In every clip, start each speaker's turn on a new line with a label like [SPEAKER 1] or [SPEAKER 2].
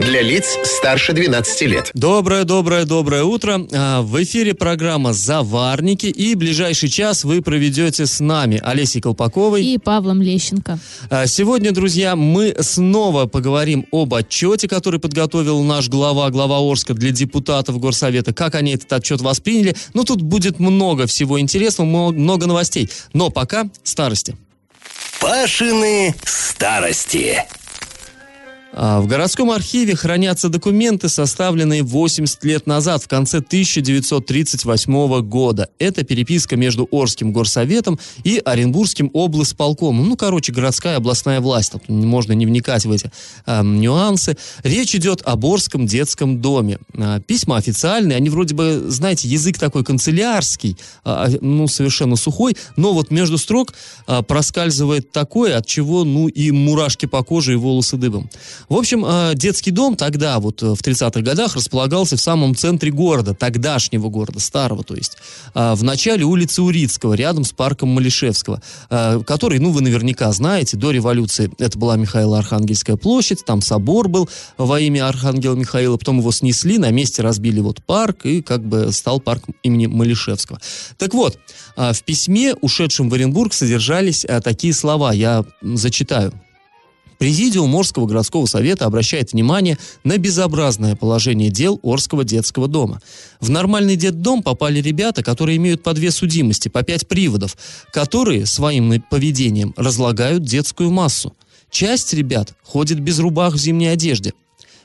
[SPEAKER 1] Для лиц старше 12 лет.
[SPEAKER 2] Доброе, доброе, доброе утро. А, В эфире программа «Заварники» и ближайший час вы проведете с нами, Олесей Колпаковой.
[SPEAKER 3] И Павлом Лещенко.
[SPEAKER 2] А, Сегодня, друзья, мы снова поговорим об отчете, который подготовил наш глава, глава Орска для депутатов Горсовета. Как они этот отчет восприняли. Ну, тут будет много всего интересного, много новостей. Но пока старости.
[SPEAKER 4] Пашины старости.
[SPEAKER 2] А, В городском архиве хранятся документы, составленные 80 лет назад, в конце 1938 года. Это переписка между Орским горсоветом и Оренбургским облсполкомом. Ну, короче, городская областная власть. Тут можно не вникать в эти а, нюансы. Речь идет об Орском детском доме. А, письма официальные, они вроде бы, знаете, язык такой канцелярский, а, ну, совершенно сухой, но вот между строк а, проскальзывает такое, от чего, ну, и мурашки по коже, и волосы дыбом. В общем, э, детский дом тогда, вот э, в 30-х годах, располагался в самом центре города, тогдашнего города, старого, то есть, э, в начале улицы Урицкого, рядом с парком Малишевского, который, ну, вы наверняка знаете, до революции это была Михаило-Архангельская площадь, там собор был во имя Архангела Михаила, потом его снесли, на месте разбили вот парк, и как бы стал парк имени Малишевского. Так вот, в письме, ушедшем в Оренбург, содержались такие слова, я зачитаю. Президиум Орского городского совета обращает внимание на безобразное положение дел Орского детского дома. В нормальный детдом попали ребята, которые имеют по две судимости, по пять приводов, которые своим поведением разлагают детскую массу. Часть ребят ходит без рубах в зимней одежде.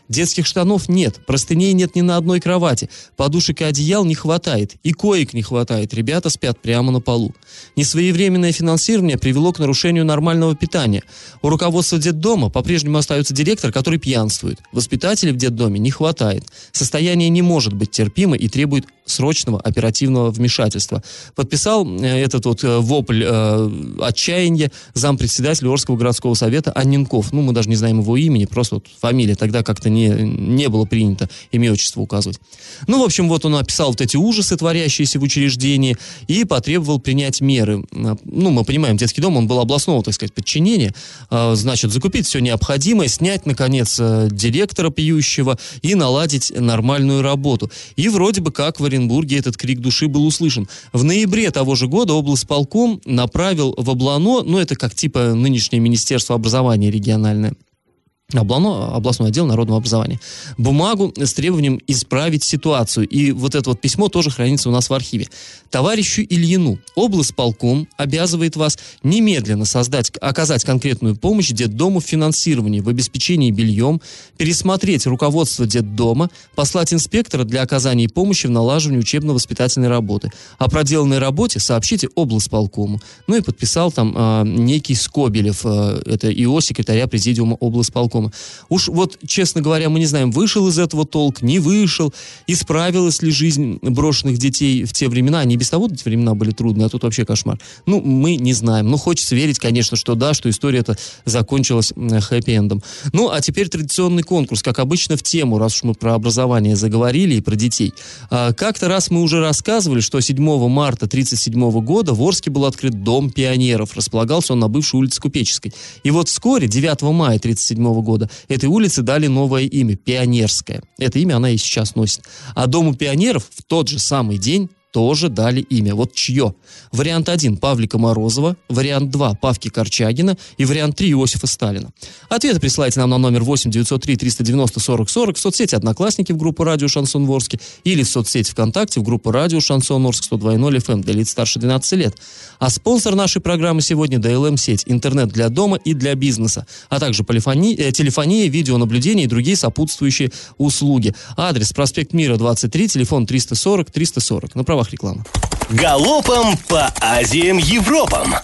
[SPEAKER 2] Детских штанов нет, простыней нет ни на одной кровати, подушек и одеял не хватает, и коек не хватает, ребята спят прямо на полу. Несвоевременное финансирование привело к нарушению нормального питания. У руководства детдома по-прежнему остается директор, который пьянствует. Воспитателей в детдоме не хватает. Состояние не может быть терпимо и требует срочного оперативного вмешательства. Подписал э, этот вот э, вопль э, отчаяния зампредседателя Орского городского совета Анненков. Ну, мы даже не знаем его имени, просто вот фамилия. Тогда как-то не, не было принято имя отчество указывать. Ну, в общем, вот он описал вот эти ужасы, творящиеся в учреждении, и потребовал принять меры. Э, Ну, мы понимаем, детский дом, он был областного, так сказать, подчинения. Значит, закупить все необходимое, снять, наконец, директора пьющего и наладить нормальную работу. И вроде бы как в Оренбурге этот крик души был услышан. В ноябре того же года облсполком направил в Облано, ну, это как типа нынешнее Министерство образования региональное, Облано, областной отдел народного образования, бумагу с требованием исправить ситуацию. И вот это вот письмо тоже хранится у нас в архиве. Товарищу Ильину облсполком обязывает вас немедленно создать, оказать конкретную помощь детдому в финансировании, в обеспечении бельем, пересмотреть руководство детдома, послать инспектора для оказания помощи в налаживании учебно-воспитательной работы. О проделанной работе сообщите облсполкому. Ну и подписал там а, некий Скобелев, а, это ИО секретаря президиума облсполкома. Уж вот, честно говоря, мы не знаем, вышел из этого толк, не вышел, исправилась ли жизнь брошенных детей в те времена. Они без того эти времена были трудные, а тут вообще кошмар. Ну, мы не знаем. Ну, хочется верить, конечно, что да, что история эта закончилась хэппи-эндом. Ну, а теперь традиционный конкурс, как обычно, в тему, раз уж мы про образование заговорили и про детей. А, Как-то раз мы уже рассказывали, что 7 марта 1937 года в Орске был открыт Дом пионеров. Располагался он на бывшей улице Купеческой. И вот вскоре, 9 мая 1937 года, этой улице дали новое имя – Пионерская. Это имя она и сейчас носит. А Дому пионеров в тот же самый день тоже дали имя. Вот чье? Вариант 1 Павлика Морозова, вариант 2 Павки Корчагина и вариант 3 Иосифа Сталина. Ответы присылайте нам на номер 8 903 390 40 40 в соцсети Одноклассники в группу Радио Шансон Ворске или в соцсети ВКонтакте в группу Радио Шансон Орск 102.0 FM для лиц старше 12 лет. А спонсор нашей программы сегодня DLM-сеть, интернет для дома и для бизнеса, а также полифони- э, телефония, видеонаблюдение и другие сопутствующие услуги. Адрес проспект Мира 23, телефон 340 340. На правах рекламы.
[SPEAKER 4] Галопом по Азиям Европам.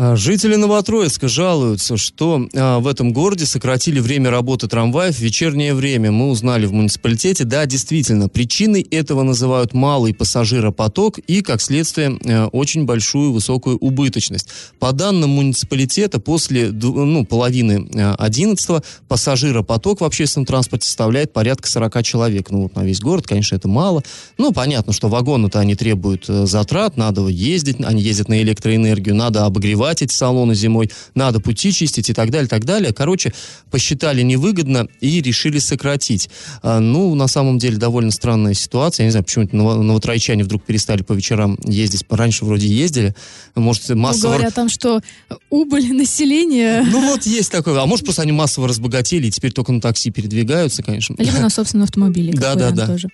[SPEAKER 2] А, жители Новотроицка жалуются, что а, в этом городе сократили время работы трамваев в вечернее время. Мы узнали в муниципалитете. Да, действительно, причиной этого называют малый пассажиропоток и, как следствие, а, очень большую высокую убыточность. По данным муниципалитета, после ну, половины одиннадцатого пассажиропоток в общественном транспорте составляет порядка 40 человек. Ну, вот на весь город, конечно, это мало. Ну, понятно, что вагоны-то они требуют э, затрат, надо ездить, они ездят на электроэнергию, надо обогревать обогревать эти салоны зимой, надо пути чистить и так далее, так далее. Короче, посчитали невыгодно и решили сократить. А, ну, на самом деле, довольно странная ситуация. Я не знаю, почему это новотрайчане вдруг перестали по вечерам ездить. Раньше вроде ездили. Может, массово...
[SPEAKER 3] Ну, говорят там, что убыль населения...
[SPEAKER 2] Ну, вот есть такое. А может, просто они массово разбогатели и теперь только на такси передвигаются, конечно.
[SPEAKER 3] Либо на собственном автомобиле.
[SPEAKER 2] Да, да, да. Тоже.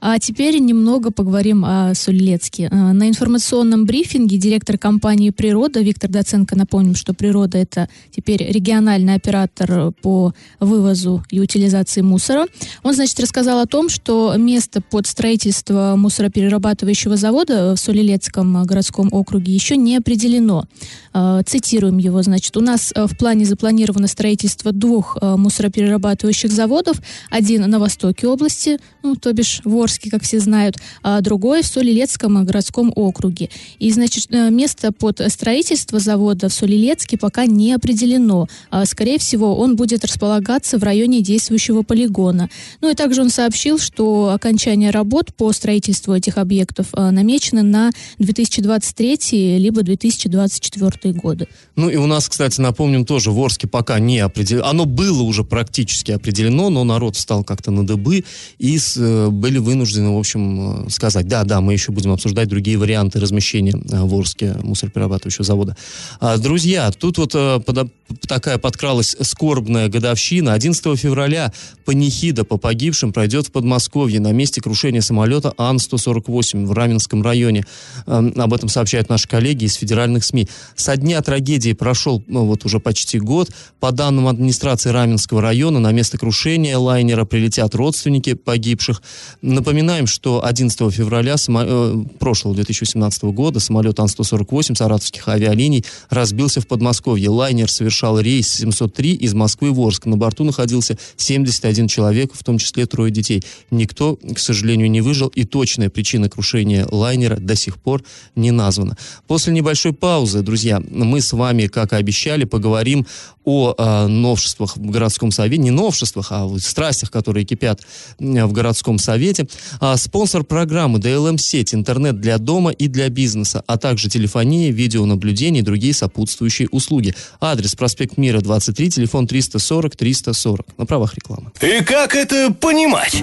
[SPEAKER 3] А теперь немного поговорим о Сулилецке. А, на информационном брифинге директор компании «Природа» Виктор Доценко, напомним, что «Природа» — это теперь региональный оператор по вывозу и утилизации мусора. Он, значит, рассказал о том, что место под строительство мусороперерабатывающего завода в Сулилецком городском округе еще не определено. А, цитируем его, значит, у нас в плане запланировано строительство двух а, мусороперерабатывающих заводов. Один на востоке области, ну, то бишь Ворск, Приморске, как все знают, а другой в Солилецком городском округе. И, значит, э, место под строительство завода в Солилецке пока не определено. А, скорее всего, он будет располагаться в районе действующего полигона. Ну и также он сообщил, что окончание работ по строительству этих объектов а, намечено на 2023 либо 2024 годы.
[SPEAKER 2] Ну и у нас, кстати, напомним, тоже в Орске пока не определено. Оно было уже практически определено, но народ встал как-то на дыбы и э, были вынуждены вынуждены, в общем, э, сказать, да, да, мы еще будем обсуждать другие варианты размещения э, в Орске мусороперерабатывающего завода. А, друзья, тут вот э, под, такая подкралась скорбная годовщина. 11 февраля панихида по погибшим пройдет в Подмосковье на месте крушения самолета Ан-148 в Раменском районе. Об этом сообщают наши коллеги из федеральных СМИ. Со дня трагедии прошел ну, вот уже почти год. По данным администрации Раменского района, на место крушения лайнера прилетят родственники погибших. Напоминаем, что 11 февраля само... э, прошлого 2017 года самолет Ан-148 саратовских авиалиний разбился в Подмосковье. Лайнер совершал рейс 703 из Москвы в Орск. На борту находился 71 человек, в том числе трое детей. Никто, к сожалению, не выжил, и точная причина крушения лайнера до сих пор не названа. После небольшой паузы, друзья, мы с вами, как и обещали, поговорим о э, новшествах в городском совете, не новшествах, а о страстях, которые кипят в городском совете. А, спонсор программы DLM-сеть, интернет для дома и для бизнеса, а также телефония, видеонаблюдение и другие сопутствующие услуги. Адрес проспект Мира, 23, телефон 340-340. На правах рекламы.
[SPEAKER 4] И как это понимать?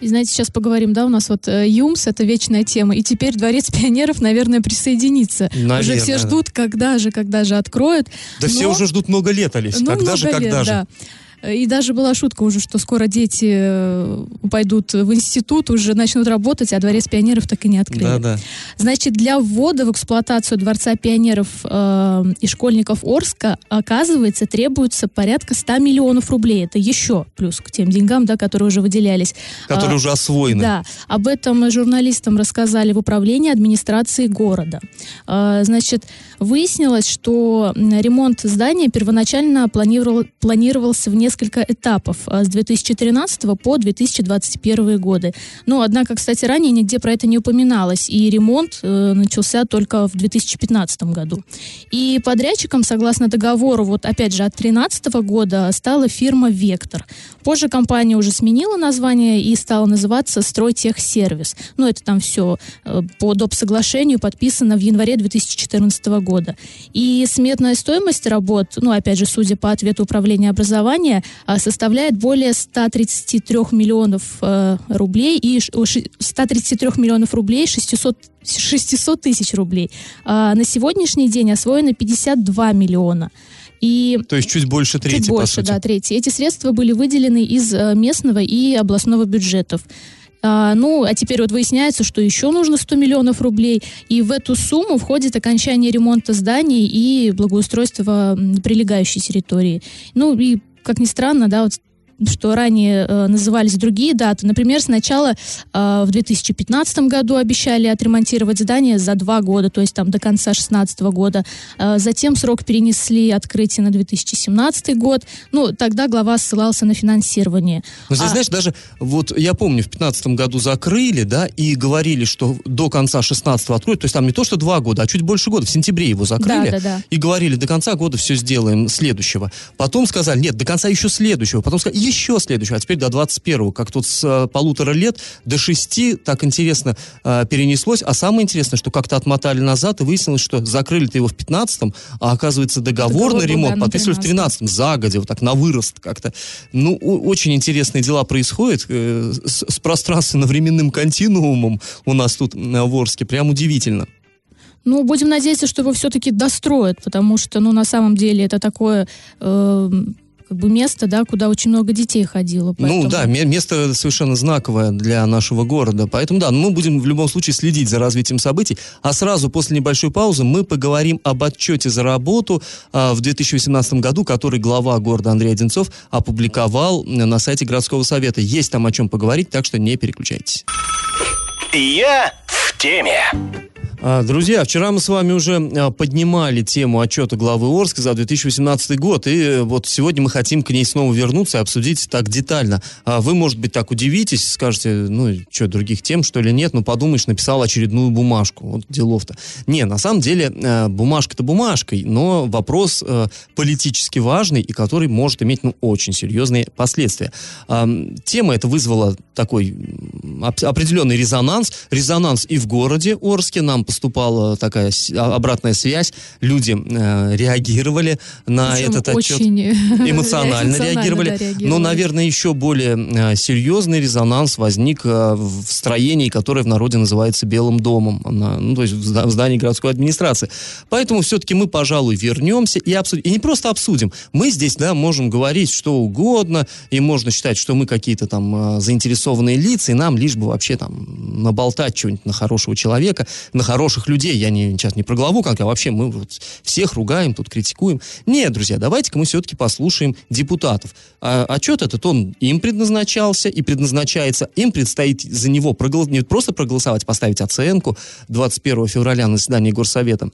[SPEAKER 3] И знаете, сейчас поговорим, да, у нас вот э, ЮМС, это вечная тема, и теперь Дворец пионеров, наверное, присоединится. Наверное, уже все ждут, когда же, когда же откроют.
[SPEAKER 2] Да но... все уже ждут много лет, Олесь. Ну, когда же, когда лет, же? Да.
[SPEAKER 3] И даже была шутка уже, что скоро дети э, пойдут в институт, уже начнут работать, а дворец пионеров так и не открыли. Да, да. Значит, для ввода в эксплуатацию дворца пионеров э, и школьников Орска, оказывается, требуется порядка 100 миллионов рублей. Это еще плюс к тем деньгам, да, которые уже выделялись.
[SPEAKER 2] Которые а, уже освоены.
[SPEAKER 3] Да. Об этом журналистам рассказали в управлении администрации города. А, значит, выяснилось, что ремонт здания первоначально планировал, планировался в несколько несколько этапов а, с 2013 по 2021 годы. Но, однако, кстати, ранее нигде про это не упоминалось, и ремонт э, начался только в 2015 году. И подрядчиком, согласно договору, вот опять же, от 2013 года стала фирма «Вектор». Позже компания уже сменила название и стала называться «Стройтехсервис». Ну, это там все э, по доп. соглашению подписано в январе 2014 года. И сметная стоимость работ, ну, опять же, судя по ответу управления образования, а, составляет более 133 миллионов э, рублей и 133 миллионов рублей 600 600 тысяч рублей. А на сегодняшний день освоено 52 миллиона.
[SPEAKER 2] И То есть чуть больше трети,
[SPEAKER 3] Чуть больше, да, трети. Эти средства были выделены из э, местного и областного бюджетов. А, ну, а теперь вот выясняется, что еще нужно 100 миллионов рублей, и в эту сумму входит окончание ремонта зданий и благоустройство прилегающей территории. Ну, и как ни странно, да, вот что ранее э, назывались другие даты. Например, сначала э, в 2015 году обещали отремонтировать здание за два года, то есть там до конца 2016 года. Э, затем срок перенесли открытие на 2017 год. Ну, тогда глава ссылался на финансирование.
[SPEAKER 2] Но здесь,
[SPEAKER 3] А-
[SPEAKER 2] знаешь, даже вот я помню, в 2015 году закрыли, да, и говорили, что до конца 16 откроют, то есть там не то, что два года, а чуть больше года, в сентябре его закрыли.
[SPEAKER 3] Да, да, да.
[SPEAKER 2] И говорили, до конца года все сделаем следующего. Потом сказали, нет, до конца еще следующего. Потом сказали, еще следующего. А теперь до 21-го. Как тут с э, полутора лет до шести так интересно э, перенеслось. А самое интересное, что как-то отмотали назад и выяснилось, что закрыли-то его в 15-м, а оказывается договор,
[SPEAKER 3] Договор
[SPEAKER 2] на ремонт
[SPEAKER 3] да, на
[SPEAKER 2] подписывали в 13-м, загодя, вот так на вырост как-то. Ну, очень интересные дела происходят э, с, с пространственно-временным континуумом у нас тут э, в Орске. Прям удивительно.
[SPEAKER 3] Ну, будем надеяться, что его все-таки достроят, потому что, ну, на самом деле это такое э, как бы место, да, куда очень много детей ходило.
[SPEAKER 2] Ну
[SPEAKER 3] поэтому-
[SPEAKER 2] да, ме- место совершенно знаковое для нашего города. Поэтому да, мы будем в любом случае следить за развитием событий. А сразу после небольшой паузы мы поговорим об отчете за работу а, в 2018 году, который глава города Андрей Одинцов опубликовал на сайте городского совета. Есть там о чем поговорить, так что не переключайтесь.
[SPEAKER 4] Я в теме.
[SPEAKER 2] А, Друзья, вчера мы с вами уже а, поднимали тему отчета главы Орска за 2018 год, и э, вот сегодня мы хотим к ней снова вернуться и обсудить так детально. А Вы, может быть, так удивитесь, скажете, ну, что, других тем, что ли, нет? Ну, подумаешь, написал очередную бумажку. Вот делов-то. Не, на самом деле, э, бумажка-то бумажкой, но вопрос э, политически важный и который может иметь, ну, очень серьезные последствия. Тема эта вызвала такой определенный резонанс. Резонанс и в городе Орске. Нам поступала такая а- обратная связь. Люди э, реагировали на
[SPEAKER 3] Причем
[SPEAKER 2] этот отчет.
[SPEAKER 3] очень
[SPEAKER 2] Эмоционально реагировали.
[SPEAKER 3] да,
[SPEAKER 2] Но,
[SPEAKER 3] реагировали.
[SPEAKER 2] наверное, еще более э, серьезный резонанс возник э, в строении, которое в народе называется Белым домом, на- ну, то есть в зда- в здании городской администрации. Поэтому все-таки мы, пожалуй, вернемся и обсудим. И не просто обсудим. Мы здесь, да, можем говорить что угодно, и можно считать, что мы какие-то там э, заинтересованные лица, и нам лишь бы вообще там наболтать что-нибудь на хорошего человека, на хороших людей. Я не, сейчас не про главу, как а вообще мы вот всех ругаем, тут критикуем. Нет, друзья, давайте-ка мы все-таки послушаем депутатов. А, отчет этот, он им предназначался и предназначается. Им предстоит за него прогол- не просто проголосовать, поставить оценку 21 февраля на заседании Горсовета.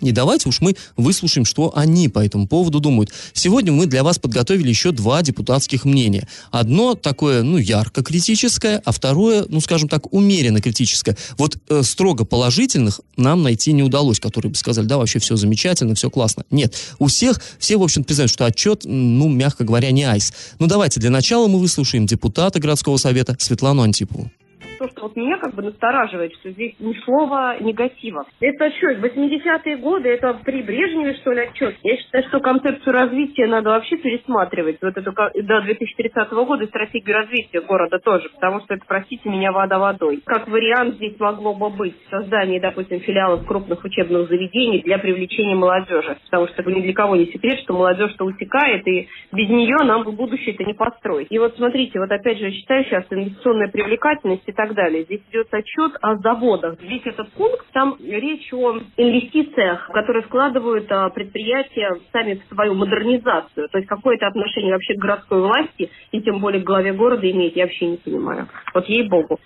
[SPEAKER 2] И давайте уж мы выслушаем, что они по этому поводу думают. Сегодня мы для вас подготовили еще два депутатских мнения. Одно такое, ну, ярко критическое, а второе, ну, скажем так, умеренно критическое. Вот э, строго положительных нам найти не удалось, которые бы сказали, да, вообще все замечательно, все классно. Нет, у всех, все, в общем, признают, что отчет, ну, мягко говоря, не айс. Ну, давайте для начала мы выслушаем депутата городского совета Светлану Антипову.
[SPEAKER 5] То, что вот меня как бы настораживает, что здесь ни слова негатива. Это что, 80-е годы, это при Брежневе, что ли, отчет? Я считаю, что концепцию развития надо вообще пересматривать. Вот эту до 2030 года стратегию развития города тоже, потому что это, простите меня, вода водой. Как вариант здесь могло бы быть создание, допустим, филиалов крупных учебных заведений для привлечения молодежи. Потому что ни для кого не секрет, что молодежь-то утекает, и без нее нам в будущее-то не построить. И вот смотрите, вот опять же, я считаю сейчас инвестиционная привлекательность и так далее. Здесь идет отчет о заводах. Весь этот пункт, там речь о инвестициях, которые вкладывают а, предприятия сами в свою модернизацию. То есть какое-то отношение вообще к городской власти и тем более к главе города иметь, я вообще не понимаю. Вот ей-богу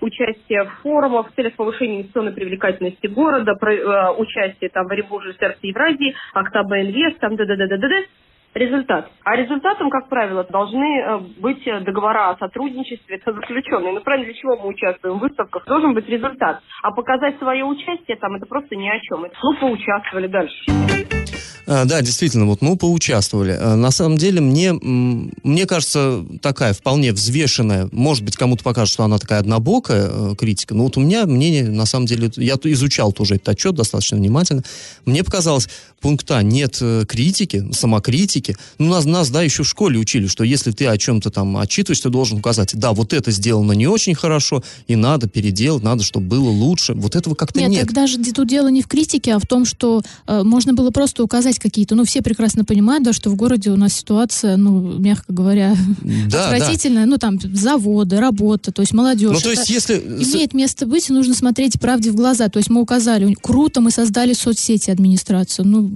[SPEAKER 5] участие в форумах в целях повышения инвестиционной привлекательности города, про- э, участие там в Оренбурге, сердце Евразии, Октаба Инвест, там д-д-д-д-д. Результат. А результатом, как правило, должны э, быть договора о сотрудничестве заключенные. Ну, правильно, для чего мы участвуем в выставках? Должен быть результат. А показать свое участие там, это просто ни о чем. Это, ну, поучаствовали дальше.
[SPEAKER 2] А, Да, действительно, вот, ну, поучаствовали. А, На самом деле, мне, мне кажется, такая вполне взвешенная, может быть, кому-то покажется, что она такая однобокая э, критика, но вот у меня мнение, на самом деле, я изучал тоже этот отчет достаточно внимательно, мне показалось, пункта нет э, критики, самокритики. Ну, нас, нас, да, еще в школе учили, что если ты о чем-то там отчитываешь, ты должен указать, да, вот это сделано не очень хорошо, и надо переделать, надо, чтобы было лучше. Вот этого как-то
[SPEAKER 3] Нет,
[SPEAKER 2] нет.
[SPEAKER 3] так даже тут дело не в критике, а в том, что э, можно было просто указать какие-то. Ну, все прекрасно понимают, да, что в городе у нас ситуация, ну, мягко говоря,
[SPEAKER 2] Да, да.
[SPEAKER 3] отвратительная. Ну, там, заводы, работа, то есть молодежь.
[SPEAKER 2] Ну, то есть, если...
[SPEAKER 3] Имеет место быть, нужно смотреть правде в глаза. То есть мы указали, круто, мы создали соцсети администрацию. Ну,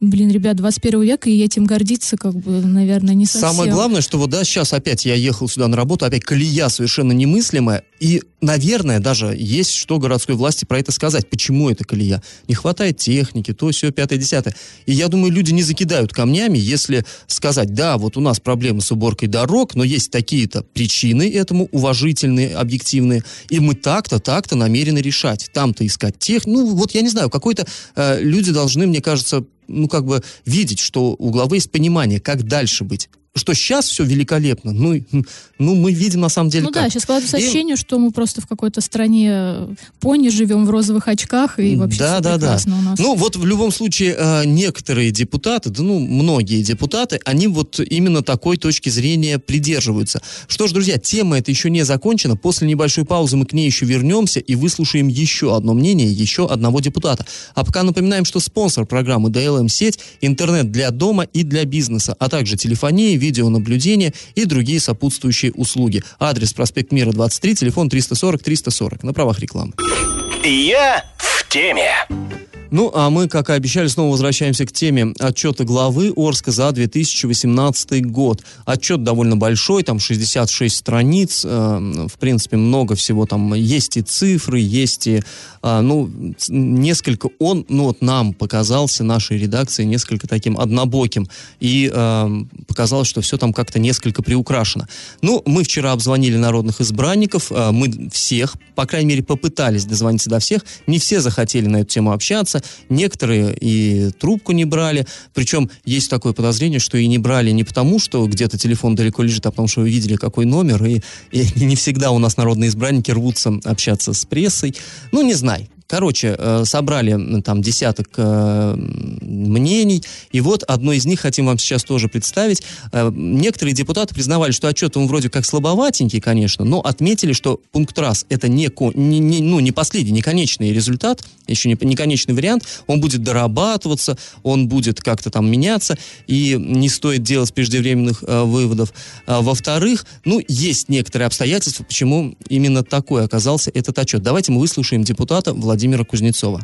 [SPEAKER 3] блин, ребят, 21 век, и этим гордиться, как бы, наверное, не совсем.
[SPEAKER 2] Самое главное, что вот, да, сейчас опять я ехал сюда на работу, опять колея совершенно немыслимая, и, наверное, даже есть что городской власти про это сказать. Почему это колея? Не хватает техники, то, все, пятое, десятое. И я думаю, люди не закидают камнями, если сказать, да, вот у нас проблемы с уборкой дорог, но есть такие-то причины этому, уважительные, объективные, и мы так-то, так-то намерены решать. Там-то искать тех, ну, вот я не знаю, какой-то э, люди должны, мне кажется, ну, как бы видеть, что у главы есть понимание, как дальше быть что сейчас все великолепно. Ну, ну, мы видим на самом деле
[SPEAKER 3] Ну
[SPEAKER 2] как.
[SPEAKER 3] да, сейчас складывается ощущение, и... что мы просто в какой-то стране пони живем в розовых очках, и вообще
[SPEAKER 2] да, да, да.
[SPEAKER 3] у нас.
[SPEAKER 2] Ну вот в любом случае э, некоторые депутаты, да ну многие депутаты, они вот именно такой точки зрения придерживаются. Что ж, друзья, тема эта еще не закончена. После небольшой паузы мы к ней еще вернемся и выслушаем еще одно мнение еще одного депутата. А пока напоминаем, что спонсор программы DLM-сеть, интернет для дома и для бизнеса, а также телефония, видеонаблюдения и другие сопутствующие услуги. Адрес проспект Мира 23, телефон 340 340 на правах рекламы.
[SPEAKER 4] Я в теме.
[SPEAKER 2] Ну, а мы, как и обещали, снова возвращаемся к теме отчета главы Орска за 2018 год. Отчет довольно большой, там 66 страниц, э, в принципе, много всего там. Есть и цифры, есть и, э, ну, несколько, он, ну, вот нам показался, нашей редакции, несколько таким однобоким. И э, показалось, что все там как-то несколько приукрашено. Ну, мы вчера обзвонили народных избранников, э, мы всех, по крайней мере, попытались дозвониться до всех, не все захотели на эту тему общаться, некоторые и трубку не брали, причем есть такое подозрение, что и не брали не потому, что где-то телефон далеко лежит, а потому что вы видели, какой номер, и, и не всегда у нас народные избранники рвутся общаться с прессой. Ну, не знай. Короче, э, собрали там десяток э, мнений, и вот одно из них хотим вам сейчас тоже представить. Э, некоторые депутаты признавали, что отчет он вроде как слабоватенький, конечно, но отметили, что пункт раз это не, не, не, ну, не последний, не конечный результат, еще не, не конечный вариант, он будет дорабатываться, он будет как-то там меняться, и не стоит делать преждевременных выводов. А, во-вторых, ну, есть некоторые обстоятельства, почему именно такой оказался этот отчет. Давайте мы выслушаем депутата Владимира Владимира Кузнецова.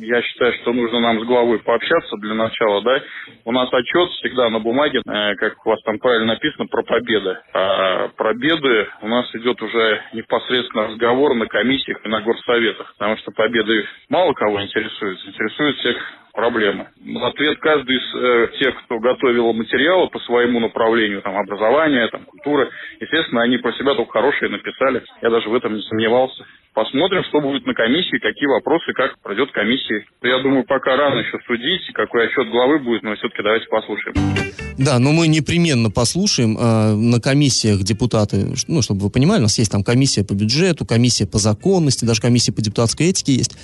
[SPEAKER 6] Я считаю, что нужно нам с главой пообщаться для начала, да. У нас отчет всегда на бумаге, э, как у вас там правильно написано, про победы. А про беды у нас идет уже непосредственно разговор на комиссиях и на горсоветах, потому что победы мало кого интересуют, интересуют всех проблемы. В ответ каждый из э, тех, кто готовил материалы по своему направлению, там, образование, там, культура, естественно, они про себя только хорошие написали. Я даже в этом не сомневался. Посмотрим, что будет на комиссии, какие вопросы, как пройдет комиссия. Я думаю, пока рано еще судить, какой отчет главы будет, но все-таки давайте послушаем.
[SPEAKER 2] Да, но мы непременно послушаем э, на комиссиях депутаты, ну, чтобы вы понимали, у нас есть там комиссия по бюджету, комиссия по законности, даже комиссия по депутатской этике есть.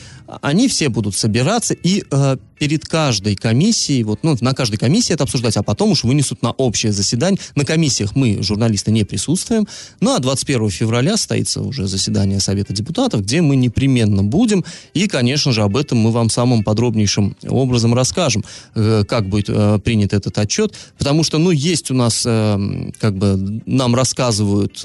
[SPEAKER 2] Они все будут собираться и э, перед каждой комиссией, вот, ну, на каждой комиссии это обсуждать, а потом уж вынесут на общее заседание. На комиссиях мы, журналисты, не присутствуем. Ну, а 21 февраля состоится уже заседание Совета депутатов, где мы непременно будем. И, конечно же, об этом мы вам самым подробнейшим образом расскажем, э, как будет э, принят этот отчет. Потому что, ну, есть у нас, э, как бы, нам рассказывают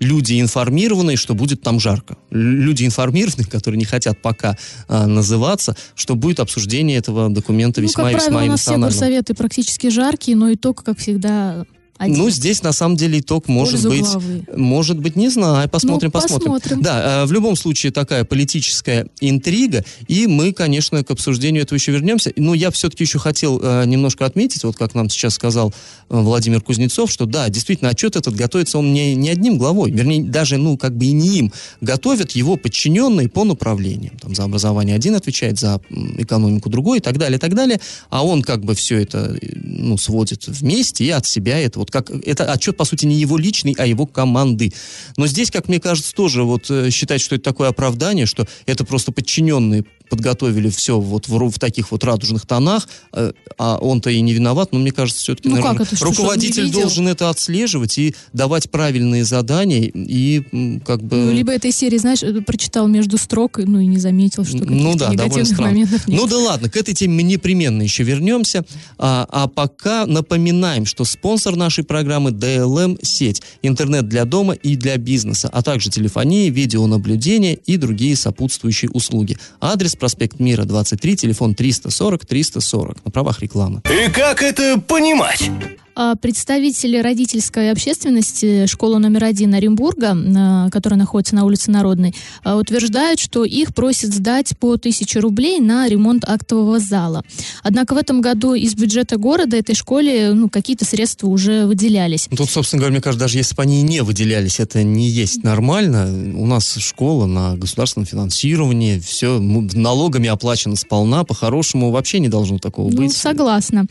[SPEAKER 2] люди информированные, что будет там жарко. Люди информированные, которые не хотят пока называться, что будет обсуждение этого документа
[SPEAKER 3] ну,
[SPEAKER 2] весьма
[SPEAKER 3] как правило,
[SPEAKER 2] весьма
[SPEAKER 3] у нас все горсоветы практически жаркие, но итог, как всегда, один.
[SPEAKER 2] Ну, здесь на самом деле итог может
[SPEAKER 3] Пользу
[SPEAKER 2] быть,
[SPEAKER 3] главы.
[SPEAKER 2] может быть, не знаю, посмотрим,
[SPEAKER 3] Ну,
[SPEAKER 2] посмотрим.
[SPEAKER 3] посмотрим.
[SPEAKER 2] Да, э, в любом случае такая политическая интрига, и мы, конечно, к обсуждению этого еще вернемся. Но я все-таки еще хотел э, немножко отметить, вот как нам сейчас сказал э, Владимир Кузнецов, что да, действительно, отчет этот готовится он не, не одним главой, вернее, даже, ну, как бы и не им. Готовят его подчиненные по направлениям. Там за образование один отвечает, за экономику другой и так далее, и так далее. А он как бы все это, ну, сводит вместе и от себя это вот как... Это отчет, по сути, не его личный, а его команды. Но здесь, как мне кажется, тоже вот э, считать, что это такое оправдание, что это просто подчиненные подготовили все вот в, в таких вот радужных тонах, э, а он-то и не виноват, но мне кажется, все-таки,
[SPEAKER 3] Ну
[SPEAKER 2] наверное,
[SPEAKER 3] как это, что, что
[SPEAKER 2] руководитель
[SPEAKER 3] видел?
[SPEAKER 2] должен это отслеживать и давать правильные задания, и как бы...
[SPEAKER 3] Ну, либо этой серии, знаешь, э, прочитал между строк, ну и не заметил, что
[SPEAKER 2] Ну да,
[SPEAKER 3] негативных
[SPEAKER 2] странно.
[SPEAKER 3] моментов нет.
[SPEAKER 2] Ну да ладно, к этой теме мы непременно еще вернемся. А, а пока напоминаем, что спонсор нашей программы DLM сеть, интернет для дома и для бизнеса, а также телефония, видеонаблюдение и другие сопутствующие услуги. Адрес Адрес проспект Мира, 23, телефон 340 340. На правах рекламы.
[SPEAKER 4] И как это понимать?
[SPEAKER 3] А Представители родительской общественности школы номер один Оренбурга, а, которая находится на улице Народной, а, утверждают, что их просят сдать по 1000 рублей на ремонт актового зала. Однако в этом году из бюджета города этой школе ну, какие-то средства уже выделялись.
[SPEAKER 2] Ну, Тут, собственно говоря, мне кажется, даже если бы они и не выделялись, это не есть нормально. У нас школа на государственном финансировании, все налогами оплачено сполна, по-хорошему вообще не должно такого
[SPEAKER 3] Ну,
[SPEAKER 2] быть.
[SPEAKER 3] согласна.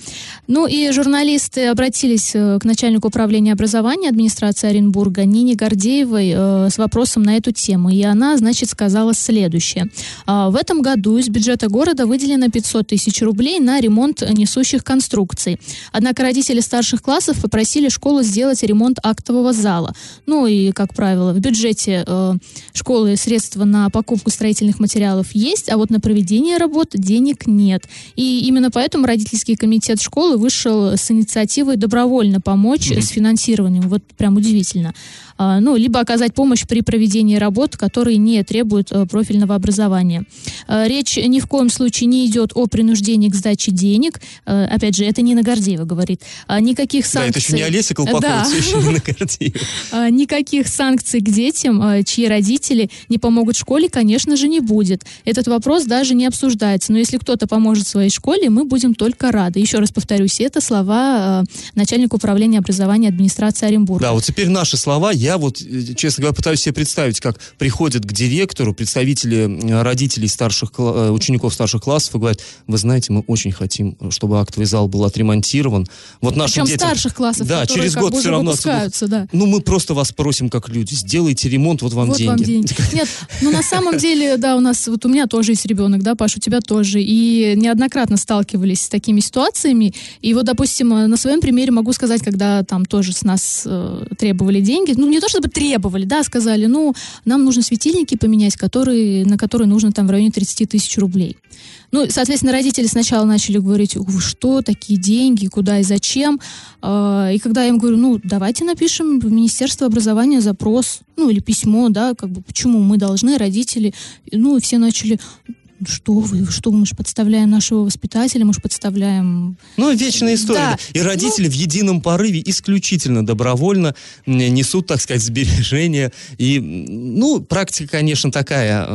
[SPEAKER 3] Ну и журналисты обратились э, к начальнику управления образования администрации Оренбурга Нине Гордеевой э, с вопросом на эту тему. И она, значит, сказала следующее. А, В этом году из бюджета города выделено 500 тысяч рублей на ремонт несущих конструкций. Однако родители старших классов попросили школу сделать ремонт актового зала. Ну и, как правило, в бюджете э, школы средства на покупку строительных материалов есть, а вот на проведение работ денег нет. И именно поэтому родительский комитет школы вышел с инициативой добровольно помочь с финансированием. Вот прям удивительно. А, ну, либо оказать помощь при проведении работ, которые не требуют э, профильного образования. А, Речь ни в коем случае не идет о принуждении к сдаче денег. Э, Опять же, это Нина Гордеева говорит. А, Никаких
[SPEAKER 2] Да,
[SPEAKER 3] санкций...
[SPEAKER 2] это еще не Олеся Колпакова,
[SPEAKER 3] Да.
[SPEAKER 2] это еще не Гордеева.
[SPEAKER 3] А, Никаких санкций к детям, а, чьи родители не помогут школе, конечно же, не будет. Этот вопрос даже не обсуждается. Но если кто-то поможет своей школе, мы будем только рады. Еще раз повторюсь, это слова а, начальника управления образования администрации Оренбурга.
[SPEAKER 2] Да, вот теперь наши слова. Я вот, э, честно говоря, пытаюсь себе представить, как приходят к директору представители э, родителей старших, э, учеников старших классов и говорят, вы знаете, мы очень хотим, чтобы актовый зал был отремонтирован. Вот нашим
[SPEAKER 3] Причем
[SPEAKER 2] детям...
[SPEAKER 3] старших классов,
[SPEAKER 2] Да, через год все равно...
[SPEAKER 3] выпускаются, да.
[SPEAKER 2] Ну, мы просто вас просим, как люди, сделайте ремонт, вот вам
[SPEAKER 3] вот
[SPEAKER 2] деньги.
[SPEAKER 3] вам деньги. Нет, ну на самом деле, да, у нас, вот у меня тоже есть ребенок, да, Паш, у тебя тоже. И неоднократно сталкивались с такими ситуациями. И вот, допустим, на своем примере могу сказать, когда там тоже с нас э, требовали деньги, ну не то чтобы требовали, да, сказали, ну нам нужно светильники поменять, которые, на которые нужно там в районе 30 тысяч рублей. Ну, соответственно, родители сначала начали говорить, что, такие деньги, куда и зачем. А, И когда я им говорю, ну, давайте напишем в Министерство образования запрос, ну, или письмо, да, как бы, почему мы должны, родители. Ну, все начали, что вы, что мы же подставляем нашего воспитателя, мы же подставляем...
[SPEAKER 2] Ну, вечная история.
[SPEAKER 3] Да.
[SPEAKER 2] И родители в едином порыве исключительно добровольно несут, так сказать, сбережения. И, ну, практика, конечно, такая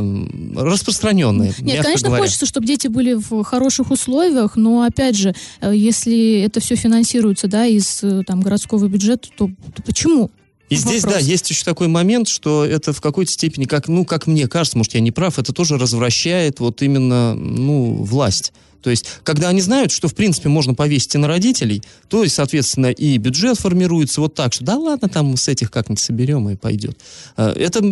[SPEAKER 2] распространенная,
[SPEAKER 3] Нет, конечно,
[SPEAKER 2] говоря.
[SPEAKER 3] хочется, чтобы дети были в хороших условиях, но, опять же, э, если это все финансируется, да, из э, там городского бюджета, то, то почему?
[SPEAKER 2] И здесь,
[SPEAKER 3] вопрос.
[SPEAKER 2] да, есть еще такой момент, что это в какой-то степени, как, ну, как мне кажется, может, я не прав, это тоже развращает вот именно, ну, власть. То есть, когда они знают, что, в принципе, можно повесить и на родителей, то, и, соответственно, и бюджет формируется вот так, что да ладно, там с этих как-нибудь соберем и пойдет. Э, Это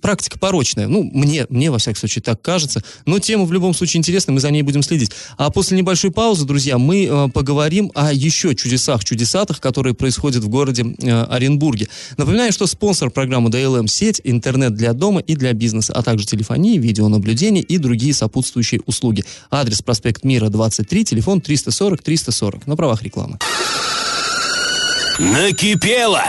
[SPEAKER 2] практика порочная. Ну, мне, мне, во всяком случае, так кажется. Но тема в любом случае интересная, мы за ней будем следить. А после небольшой паузы, друзья, мы э, поговорим о еще чудесах, чудесатах, которые происходят в городе э, Оренбурге. Напоминаю, что спонсор программы DLM сеть, интернет для дома и для бизнеса, а также телефонии, видеонаблюдение и другие сопутствующие услуги. Адрес проспект Мира 23, телефон 340 340. На правах рекламы.
[SPEAKER 4] Накипело!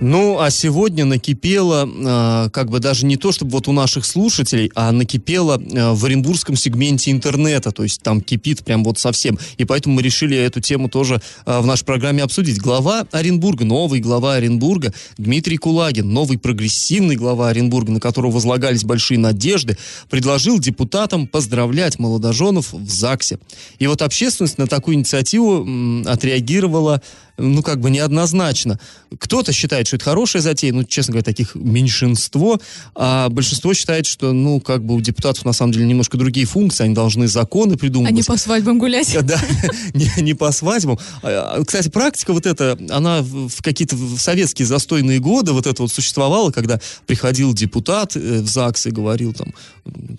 [SPEAKER 2] Ну, а сегодня накипело, э, как бы даже не то, чтобы вот у наших слушателей, а накипело э, в оренбургском сегменте интернета, то есть там кипит прям вот совсем. И поэтому мы решили эту тему тоже э, в нашей программе обсудить. Глава Оренбурга, новый глава Оренбурга Дмитрий Кулагин, новый прогрессивный глава Оренбурга, на которого возлагались большие надежды, предложил депутатам поздравлять молодоженов в ЗАГСе. И вот общественность на такую инициативу м, отреагировала ну, как бы неоднозначно. Кто-то считает, что это хорошая затея, ну, честно говоря, таких меньшинство, а большинство считает, что, ну, как бы у депутатов, на самом деле, немножко другие функции, они должны законы придумывать.
[SPEAKER 3] А не по свадьбам гулять.
[SPEAKER 2] Да, не, не по свадьбам. А, Кстати, практика вот эта, она в какие-то в советские застойные годы вот это вот существовала, когда приходил депутат э, в ЗАГС и говорил там,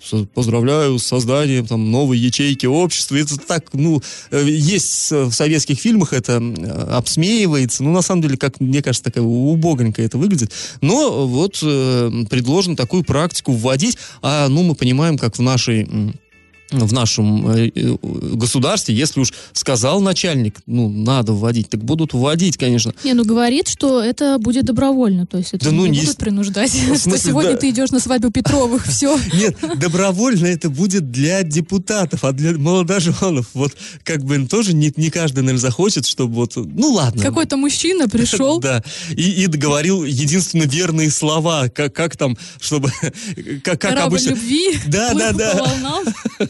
[SPEAKER 2] «Со- поздравляю с созданием там новой ячейки общества. Это так, ну, э, есть в советских фильмах это обсмеивается. Ну, на самом деле, как мне кажется, такая убогонько это выглядит. Но вот э, предложено такую практику вводить. А, ну, мы понимаем, как в нашей в нашем э, э, государстве, если уж сказал начальник, ну, надо вводить, так будут вводить, конечно.
[SPEAKER 3] Не, ну говорит, что это будет добровольно, то есть это
[SPEAKER 2] Да ну,
[SPEAKER 3] не
[SPEAKER 2] не
[SPEAKER 3] будут принуждать,
[SPEAKER 2] смысле,
[SPEAKER 3] что сегодня
[SPEAKER 2] да.
[SPEAKER 3] ты идешь на свадьбу Петровых, все.
[SPEAKER 2] Нет, добровольно это будет для депутатов, а для молодоженов, вот как бы тоже не, не каждый, наверное, захочет, чтобы вот, ну ладно.
[SPEAKER 3] Какой-то мужчина пришел,
[SPEAKER 2] Да, и, и говорил единственно верные слова, как, как там, чтобы, как, как обычно...
[SPEAKER 3] любви,
[SPEAKER 2] Да, да, да.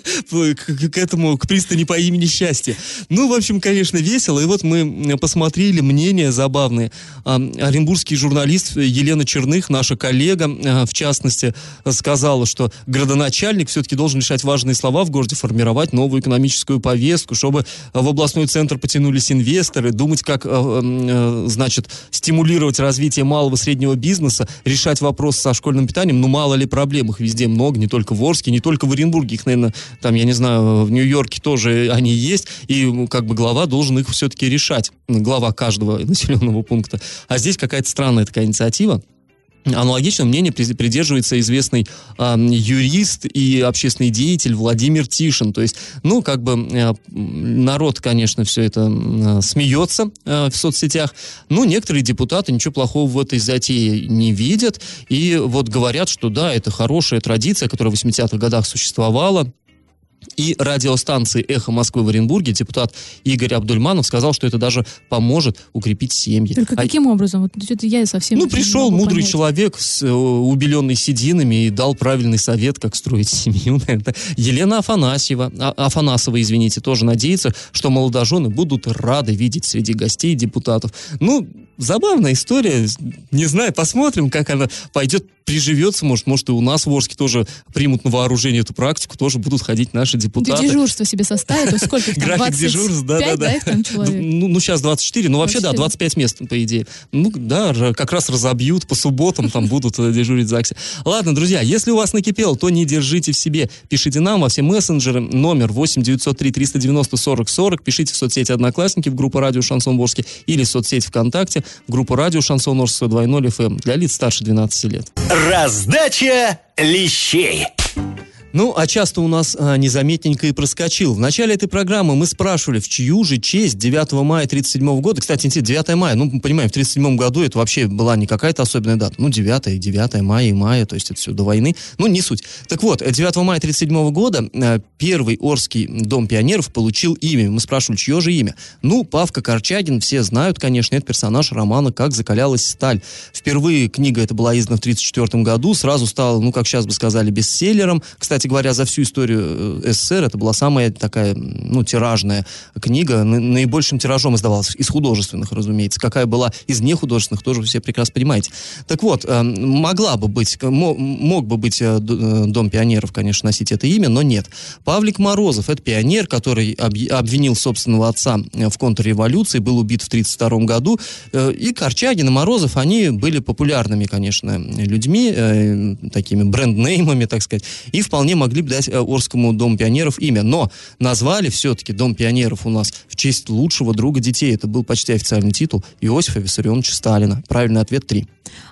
[SPEAKER 2] к, к- этому, к пристани по имени Счастье. Ну, в общем, конечно, весело. И вот мы посмотрели мнения забавные. Оренбургский журналист Елена Черных, наша коллега, а, в частности, сказала, что градоначальник все-таки должен решать важные слова в городе, формировать новую экономическую повестку, чтобы в областной центр потянулись инвесторы, думать, как, э, э, значит, стимулировать развитие малого и среднего бизнеса, решать вопрос со школьным питанием. Ну, мало ли проблем, их везде много, не только в Орске, не только в Оренбурге, их, наверное, там, я не знаю, в Нью-Йорке тоже они есть, и как бы глава должен их все-таки решать, глава каждого населенного пункта. А здесь какая-то странная такая инициатива. Аналогичного мнения при- придерживается известный а, юрист и общественный деятель Владимир Тишин. То есть, ну, как бы э, народ, конечно, все это э, смеется э, в соцсетях, но некоторые депутаты ничего плохого в этой затее не видят и вот говорят, что да, это хорошая традиция, которая в 80-х годах существовала, и радиостанции «Эхо Москвы» в Оренбурге депутат Игорь Абдульманов сказал, что это даже поможет укрепить семьи.
[SPEAKER 3] Только
[SPEAKER 2] А-
[SPEAKER 3] каким образом? Вот это я совсем
[SPEAKER 2] ну, пришел мудрый
[SPEAKER 3] понять.
[SPEAKER 2] человек, с, э, убеленный сединами, и дал правильный совет, как строить семью. Елена Афанасьева, а- Афанасова, извините, тоже надеется, что молодожены будут рады видеть среди гостей депутатов. Ну, забавная история. Не знаю, посмотрим, как она пойдет, приживется. Может, может и у нас в Орске тоже примут на вооружение эту практику, тоже будут ходить наши депутаты.
[SPEAKER 3] Дежурство себе составит, сколько их там,
[SPEAKER 2] График
[SPEAKER 3] 25,
[SPEAKER 2] дежурств, да, да, да. Ну, ну, сейчас 24, но вообще, да,
[SPEAKER 3] 24.
[SPEAKER 2] 25 мест, по идее. Ну, да, как раз разобьют по субботам, там будут э, дежурить в ЗАГСе. Ладно, друзья, если у вас накипело, то не держите в себе. Пишите нам во все мессенджеры. Номер 8 903 390 40 40. Пишите в соцсети Одноклассники в группу Радио Шансон Орске или в соцсети ВКонтакте группу Радио Шансон Орск 2.0 FM для лиц старше 12 лет.
[SPEAKER 4] Раздача лещей.
[SPEAKER 2] Ну, а часто у нас а, незаметненько и проскочил. В начале этой программы мы спрашивали, в чью же честь 9 мая 1937 года, кстати, интересно, 9 мая, ну, мы понимаем, в 1937 году это вообще была не какая-то особенная дата, ну, 9 и 9 мая и мая, то есть это все до войны, ну, не суть. Так вот, э, 9 мая 1937 года э, первый Орский дом пионеров получил имя. Мы спрашивали, чье же имя? Ну, Павка Корчагин, все знают, конечно, это персонаж романа «Как закалялась сталь». Впервые книга эта была издана в 1934 году, сразу стала, ну, как сейчас бы сказали, бестселлером. Кстати говоря, за всю историю э, СССР это была самая такая, ну, тиражная книга, на- наибольшим тиражом издавалась, из художественных, разумеется. Какая была из нехудожественных, тоже все прекрасно понимаете. Так вот, э, могла бы быть, мог бы быть э, Дом пионеров, конечно, носить это имя, но нет. Павлик Морозов, это пионер, который обвинил собственного отца в контрреволюции, был убит в 1932 году. И Корчагин и Морозов, они были популярными, конечно, людьми, такими бренд-неймами, так сказать, и вполне могли бы дать э, Орскому Дому пионеров имя. Но назвали все-таки Дом пионеров у нас в честь лучшего друга детей. Это был почти официальный титул Иосифа Виссарионовича Сталина. Правильный ответ 3.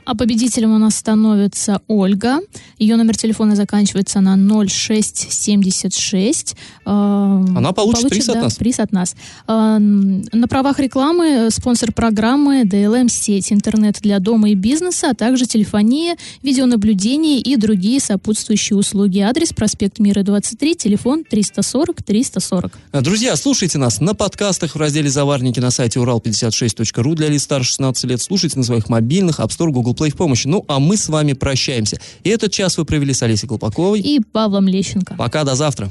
[SPEAKER 3] А победителем у нас становится Ольга. Ее номер телефона заканчивается на 0676. Она
[SPEAKER 2] Она получит приз от нас.
[SPEAKER 3] приз от нас. Э, На правах рекламы э, спонсор программы DLM сеть интернет для дома и бизнеса, а также телефония, видеонаблюдение и другие сопутствующие услуги. Адрес проспект Мира 23, телефон 340 340.
[SPEAKER 2] А, Друзья, слушайте нас на подкастах в разделе «Заварники» на сайте урал56.ру для лиц старше 16 лет. Слушайте на своих мобильных, App Store, Google Play в помощи. Ну, а мы с вами прощаемся. И этот час вы провели с Олесей Колпаковой.
[SPEAKER 3] И Павлом Лещенко.
[SPEAKER 2] Пока, до завтра.